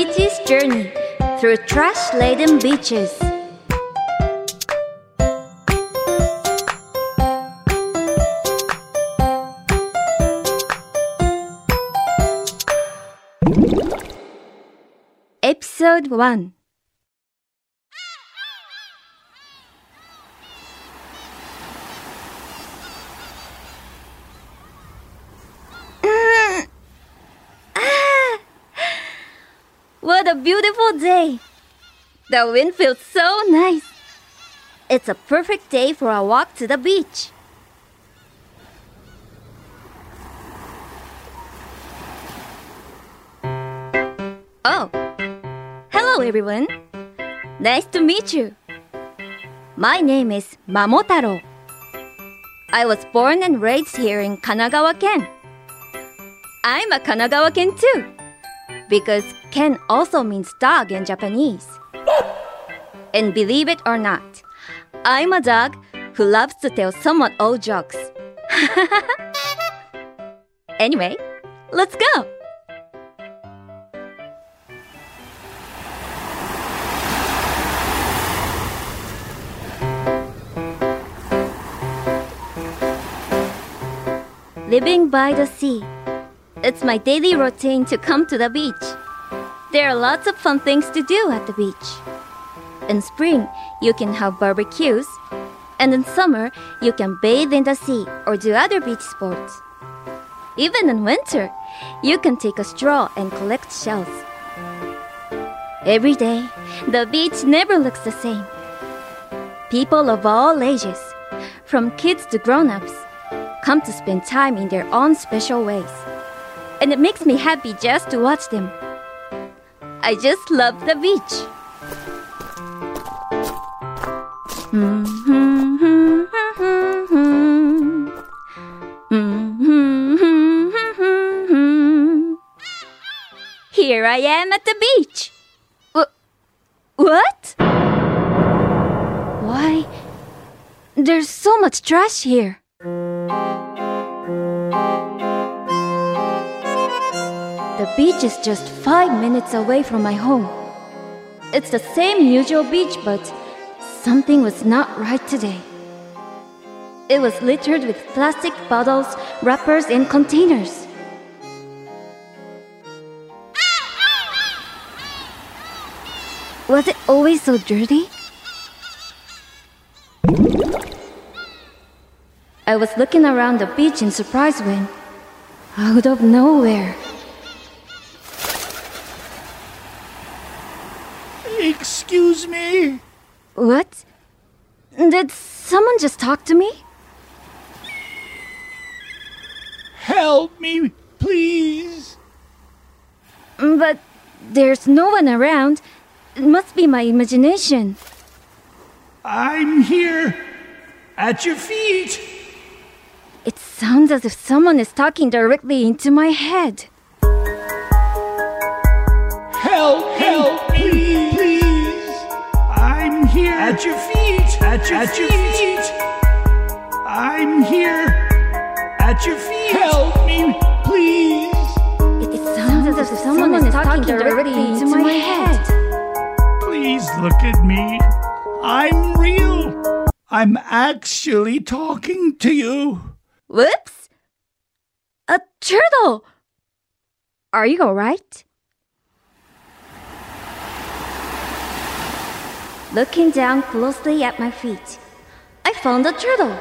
Peachy's journey through trash laden beaches. Episode 1 What a beautiful day! The wind feels so nice. It's a perfect day for a walk to the beach. Oh, hello everyone. Nice to meet you. My name is Mamotaro. I was born and raised here in Kanagawa Ken. I'm a Kanagawa Ken too because Ken also means dog in Japanese. And believe it or not, I'm a dog who loves to tell somewhat old jokes. anyway, let's go! Living by the sea. It's my daily routine to come to the beach. There are lots of fun things to do at the beach. In spring, you can have barbecues, and in summer, you can bathe in the sea or do other beach sports. Even in winter, you can take a straw and collect shells. Every day, the beach never looks the same. People of all ages, from kids to grown ups, come to spend time in their own special ways. And it makes me happy just to watch them. I just love the beach. Here I am at the beach. Wh- what? Why? There's so much trash here. The beach is just five minutes away from my home. It's the same usual beach, but something was not right today. It was littered with plastic bottles, wrappers, and containers. Was it always so dirty? I was looking around the beach in surprise when, out of nowhere, Excuse me? What? Did someone just talk to me? Help me, please. But there's no one around. It must be my imagination. I'm here. At your feet. It sounds as if someone is talking directly into my head. Help, At your feet. At your, at feet. your feet. I'm here. At your feet. Help me, please. It sounds as if someone is talking directly into my head. Please look at me. I'm real. I'm actually talking to you. Whoops! A turtle! Are you alright? Looking down closely at my feet, I found a turtle.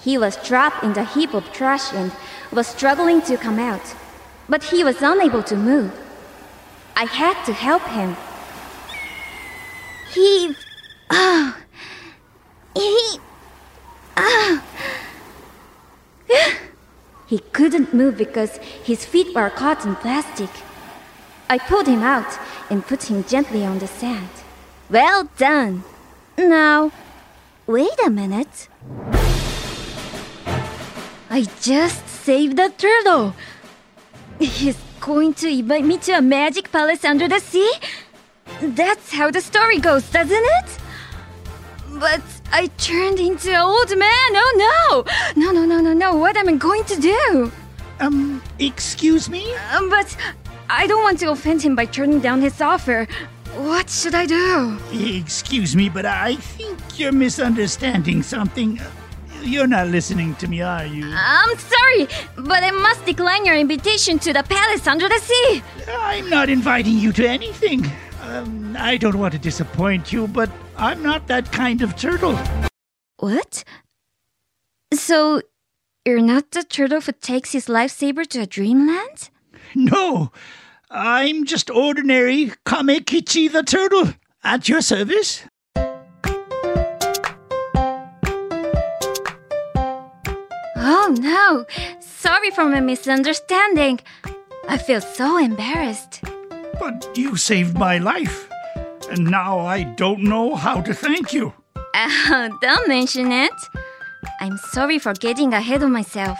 He was trapped in the heap of trash and was struggling to come out, but he was unable to move. I had to help him. He. Oh. He. Oh. He couldn't move because his feet were caught in plastic. I pulled him out and put him gently on the sand. Well done. Now, wait a minute. I just saved the turtle. He's going to invite me to a magic palace under the sea? That's how the story goes, doesn't it? But I turned into an old man. Oh no! No, no, no, no, no. What am I going to do? Um, excuse me? Um, but I don't want to offend him by turning down his offer. What should I do? Excuse me, but I think you're misunderstanding something. You're not listening to me, are you? I'm sorry, but I must decline your invitation to the palace under the sea. I'm not inviting you to anything. Um, I don't want to disappoint you, but I'm not that kind of turtle. What? So, you're not the turtle who takes his lifesaver to a dreamland? No, I'm just ordinary Kamekichi the turtle. At your service? Oh no! Sorry for my misunderstanding. I feel so embarrassed. But you saved my life, and now I don't know how to thank you. Oh, don't mention it. I'm sorry for getting ahead of myself.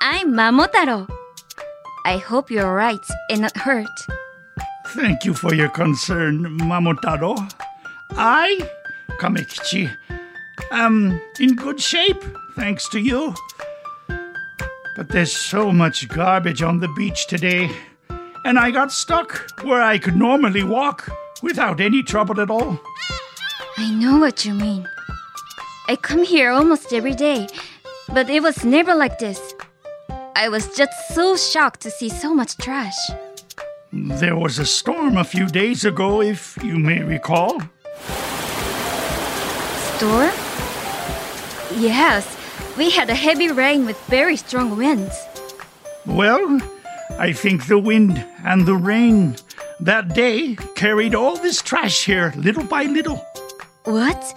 I'm Mamotaro. I hope you're right and not hurt. Thank you for your concern, Mamotaro. I, Kamekichi, am in good shape, thanks to you. But there's so much garbage on the beach today, and I got stuck where I could normally walk without any trouble at all. I know what you mean. I come here almost every day, but it was never like this. I was just so shocked to see so much trash. There was a storm a few days ago, if you may recall. Storm? Yes, we had a heavy rain with very strong winds. Well, I think the wind and the rain that day carried all this trash here little by little. What?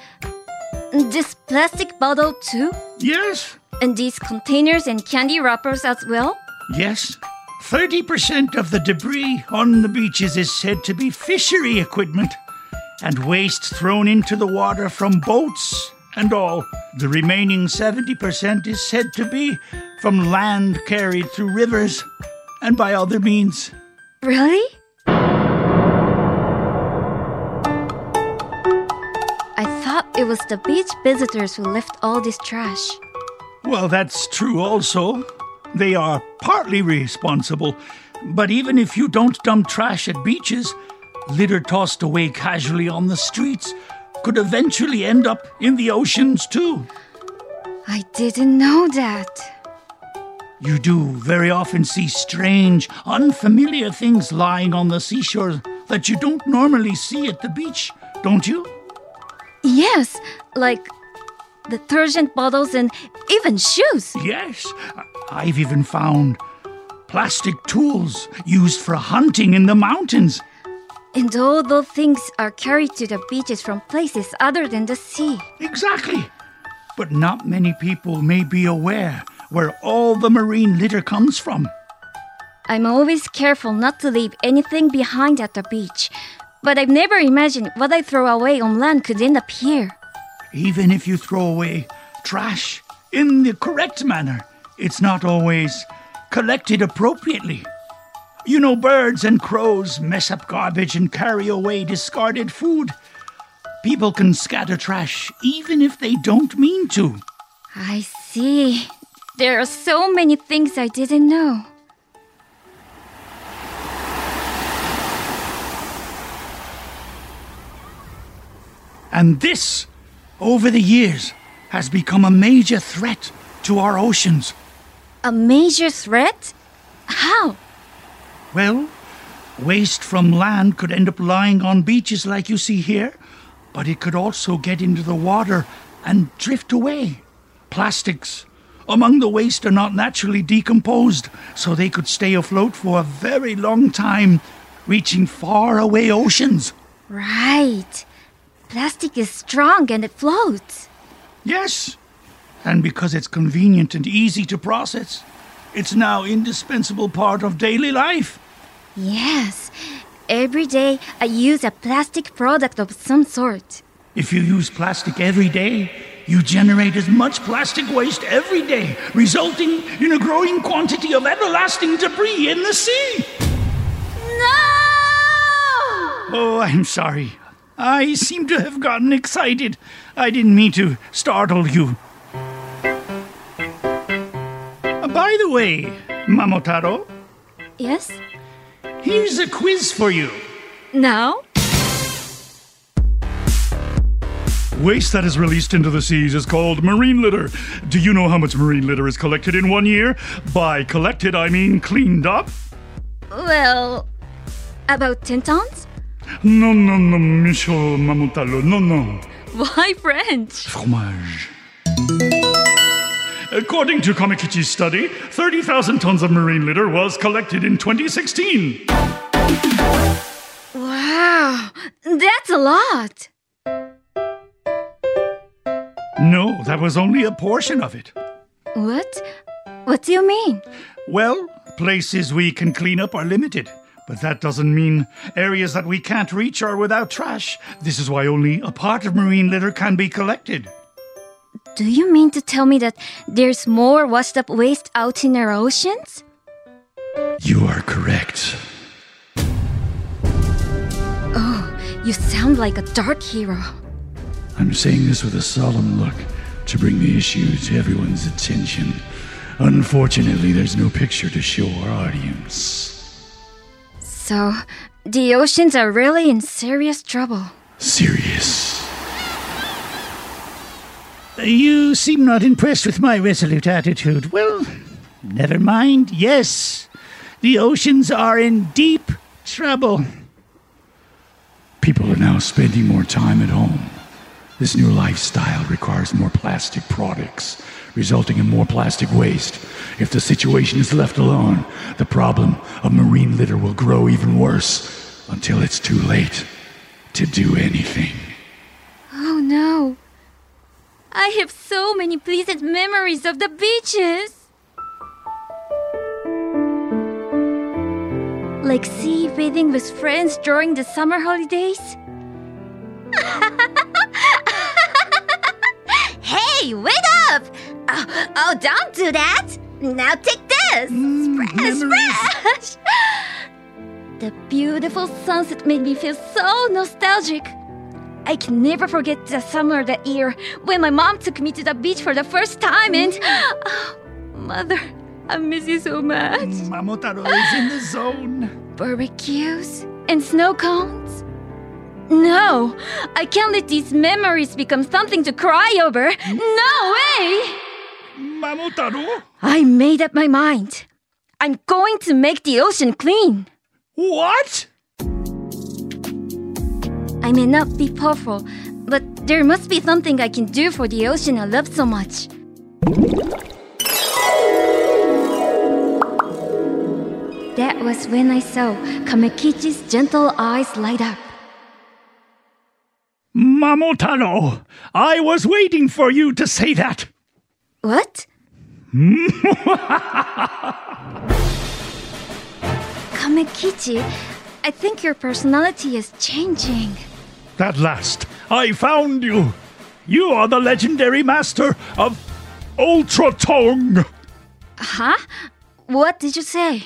This plastic bottle too? Yes, And these containers and candy wrappers as well? yes. 30% of the debris on the beaches is said to be fishery equipment and waste thrown into the water from boats and all. The remaining 70% is said to be from land carried through rivers and by other means. Really? I thought it was the beach visitors who left all this trash. Well, that's true also. They are partly responsible. But even if you don't dump trash at beaches, litter tossed away casually on the streets could eventually end up in the oceans too. I didn't know that. You do very often see strange, unfamiliar things lying on the seashore that you don't normally see at the beach, don't you? Yes, like detergent bottles and even shoes. Yes, I've even found plastic tools used for hunting in the mountains. And all those things are carried to the beaches from places other than the sea. Exactly. But not many people may be aware where all the marine litter comes from. I'm always careful not to leave anything behind at the beach, but I've never imagined what I throw away on land could end up here. Even if you throw away trash in the correct manner, it's not always collected appropriately. You know, birds and crows mess up garbage and carry away discarded food. People can scatter trash even if they don't mean to. I see. There are so many things I didn't know. And this, over the years, has become a major threat to our oceans. A major threat? How? Well, waste from land could end up lying on beaches like you see here, but it could also get into the water and drift away. Plastics among the waste are not naturally decomposed, so they could stay afloat for a very long time, reaching far away oceans. Right. Plastic is strong and it floats. Yes, and because it's convenient and easy to process, it's now indispensable part of daily life. Yes. Every day I use a plastic product of some sort. If you use plastic every day, you generate as much plastic waste every day, resulting in a growing quantity of everlasting debris in the sea. No! Oh, I'm sorry. I seem to have gotten excited. I didn't mean to startle you. Uh, By the way, Mamotaro, Yes? Here's a quiz for you. Now? Waste that is released into the seas is called marine litter. Do you know how much marine litter is collected in one year? By collected, I mean cleaned up. Well, about 10 tons? No, no, no, Michel Mamutalo, no, no. Why French? Fromage. According to Kamekichi's study, 30,000 tons of marine litter was collected in 2016. Wow, that's a lot. No, that was only a portion of it. What? What do you mean? Well, places we can clean up are limited. But that doesn't mean areas that we can't reach are without trash. This is why only a part of marine litter can be collected. Do you mean to tell me that there's more washed up waste out in our oceans? You are correct. Oh, you sound like a dark hero. I'm saying this with a solemn look to bring the issue to everyone's attention. Unfortunately, there's no picture to show our audience. So, the oceans are really in serious trouble. Serious. You seem not impressed with my resolute attitude. Well, never mind. Yes, the oceans are in deep trouble. People are now spending more time at home. This new lifestyle requires more plastic products, resulting in more plastic waste. If the situation is left alone, the problem of marine litter will grow even worse until it's too late to do anything. Oh no. I have so many pleasant memories of the beaches. Like sea bathing with friends during the summer holidays. hey, wait up! Oh, oh, don't do that! Now take this! Mm, splash, splash! The beautiful sunset made me feel so nostalgic. I can never forget the summer that year when my mom took me to the beach for the first time and. Mm. Oh, mother, I miss you so much. Mm, Mamotaro is in the zone. Barbecues and snow cones? No, I can't let these memories become something to cry over. No way! Mamotaro? I made up my mind. I'm going to make the ocean clean. What? I may not be powerful, but there must be something I can do for the ocean I love so much. That was when I saw Kamekichi's gentle eyes light up. Mamotaro, I was waiting for you to say that. What? Kamekichi, I think your personality is changing. At last, I found you. You are the legendary master of Ultra Tongue. Huh? What did you say?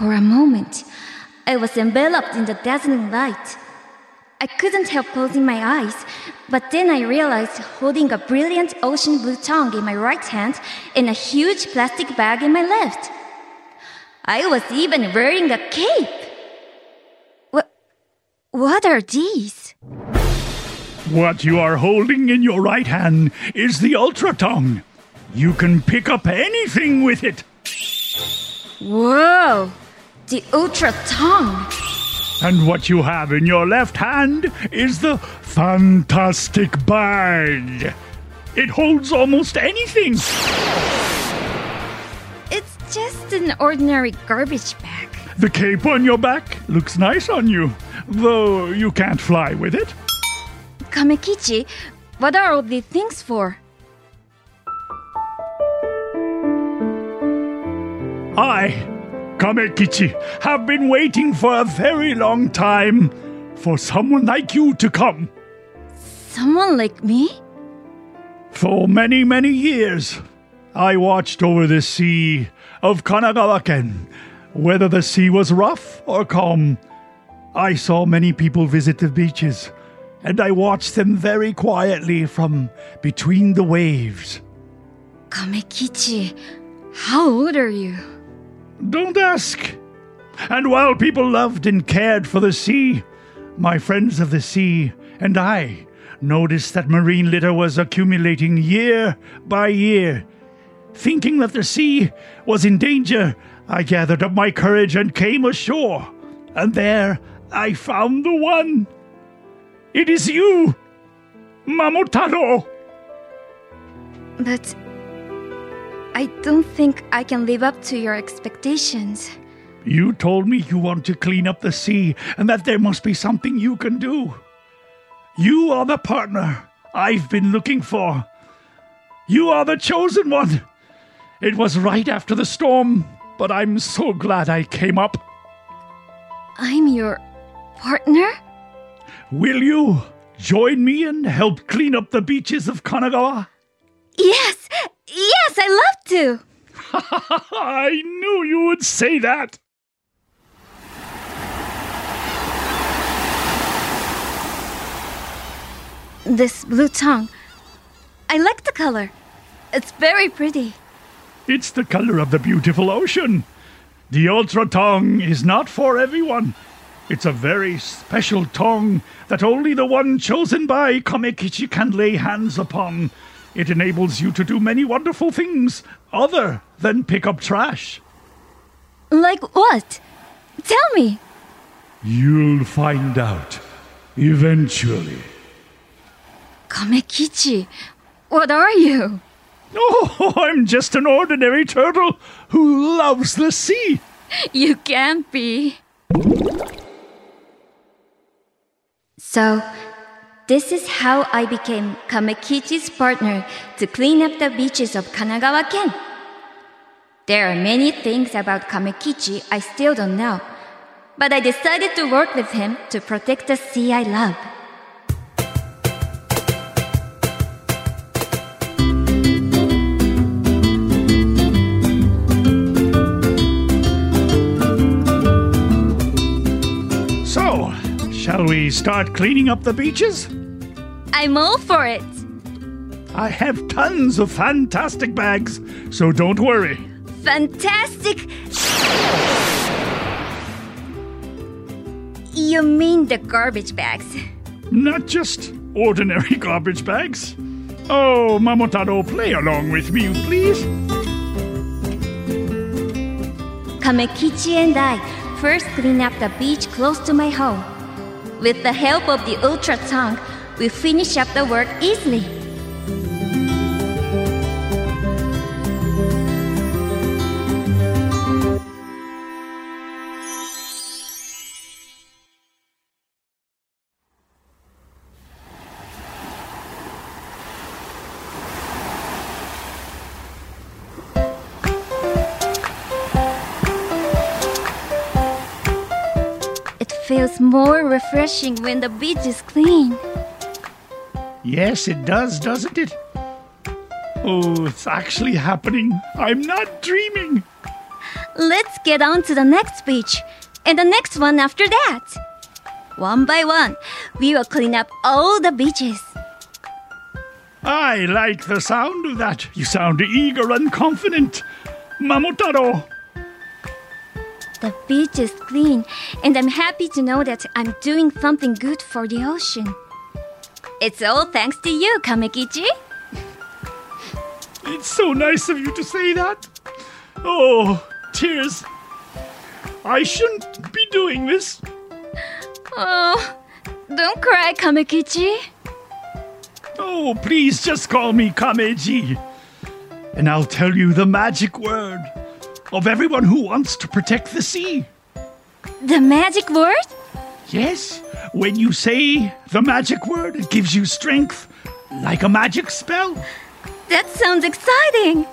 For a moment, I was enveloped in the dazzling light. I couldn't help closing my eyes, but then I realized holding a brilliant ocean blue tongue in my right hand and a huge plastic bag in my left. I was even wearing a cape. What, what are these? What you are holding in your right hand is the Ultra Tongue. You can pick up anything with it. Whoa! The ultra tongue! And what you have in your left hand is the Fantastic Bag. It holds almost anything. It's just an ordinary garbage bag. The cape on your back looks nice on you, though you can't fly with it. Kamekichi, what are all these things for? I, Kamekichi, have been waiting for a very long time for someone like you to come. Someone like me? For many, many years, I watched over the sea of Kanagawa-ken. Whether the sea was rough or calm, I saw many people visit the beaches. and I watched them very quietly from between the waves. Kamekichi, how old are you? Don't ask. And while people loved and cared for the sea, my friends of the sea and I noticed that marine litter was accumulating year by year. Thinking that the sea was in danger, I gathered up my courage and came ashore. And there I found the one. It is you, Mamotaro. But I don't think I can live up to your expectations. You told me you want to clean up the sea and that there must be something you can do. You are the partner I've been looking for. You are the chosen one. It was right after the storm, but I'm so glad I came up. I'm your partner? Will you join me and help clean up the beaches of Kanagawa? Yes, yes, I love to. I knew you would say that. This blue tongue. I like the color. It's very pretty. It's the color of the beautiful ocean. The Ultra Tongue is not for everyone. It's a very special tongue that only the one chosen by Kamekichi can lay hands upon. It enables you to do many wonderful things other than pick up trash. Like what? Tell me. You'll find out eventually. Kamekichi, what are you? Oh, I'm just an ordinary turtle who loves the sea. You can't be. So, this is how I became Kamekichi's partner to clean up the beaches of Kanagawa Ken. There are many things about Kamekichi I still don't know, but I decided to work with him to protect the sea I love. So, shall we start cleaning up the beaches? I'm all for it. I have tons of fantastic bags, so don't worry. Fantastic! You mean the garbage bags? Not just ordinary garbage bags. Oh, Mamotaro, play along with me, please. Kamekichi and I first clean up the beach close to my home. With the help of the Ultra Tongue, we finish up the work easily. It feels more refreshing when the beach is clean. Yes, it does, doesn't it? Oh, it's actually happening. I'm not dreaming. Let's get on to the next beach and the next one after that. One by one, we will clean up all the beaches. I like the sound of that. You sound eager and confident. Mamotaro, The beach is clean, and I'm happy to know that I'm doing something good for the ocean. It's all thanks to you, Kamekichi. it's so nice of you to say that. Oh, tears. I shouldn't be doing this. Oh, don't cry, Kamekichi. Oh, please just call me Kameji. And I'll tell you the magic word of everyone who wants to protect the sea. The magic word? Yes, when you say the magic word, it gives you strength like a magic spell. That sounds exciting.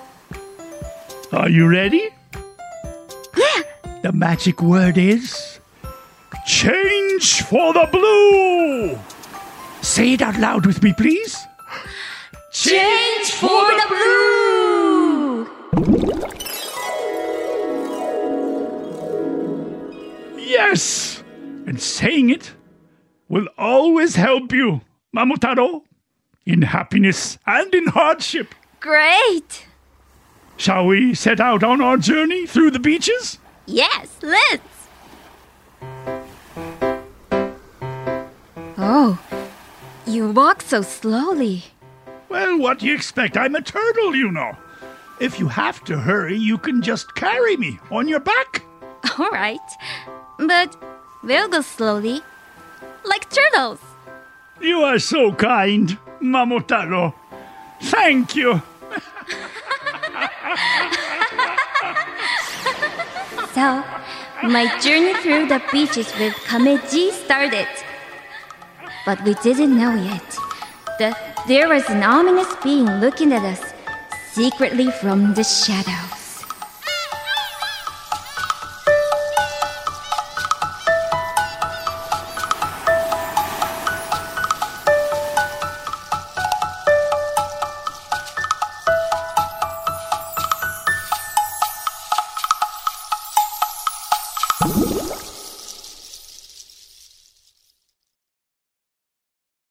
Are you ready? Yeah, The magic word is change for the blue. Say it out loud with me, please. change for the blue. Yes! And saying it will always help you, Mamotaro, in happiness and in hardship. Great! Shall we set out on our journey through the beaches? Yes, let's! Oh, you walk so slowly. Well, what do you expect? I'm a turtle, you know. If you have to hurry, you can just carry me on your back. All right, but we'll go slowly, like turtles. You are so kind, Mamotaro. Thank you. So, my journey through the beaches with Kameji started. But we didn't know yet that there was an ominous being looking at us secretly from the shadow.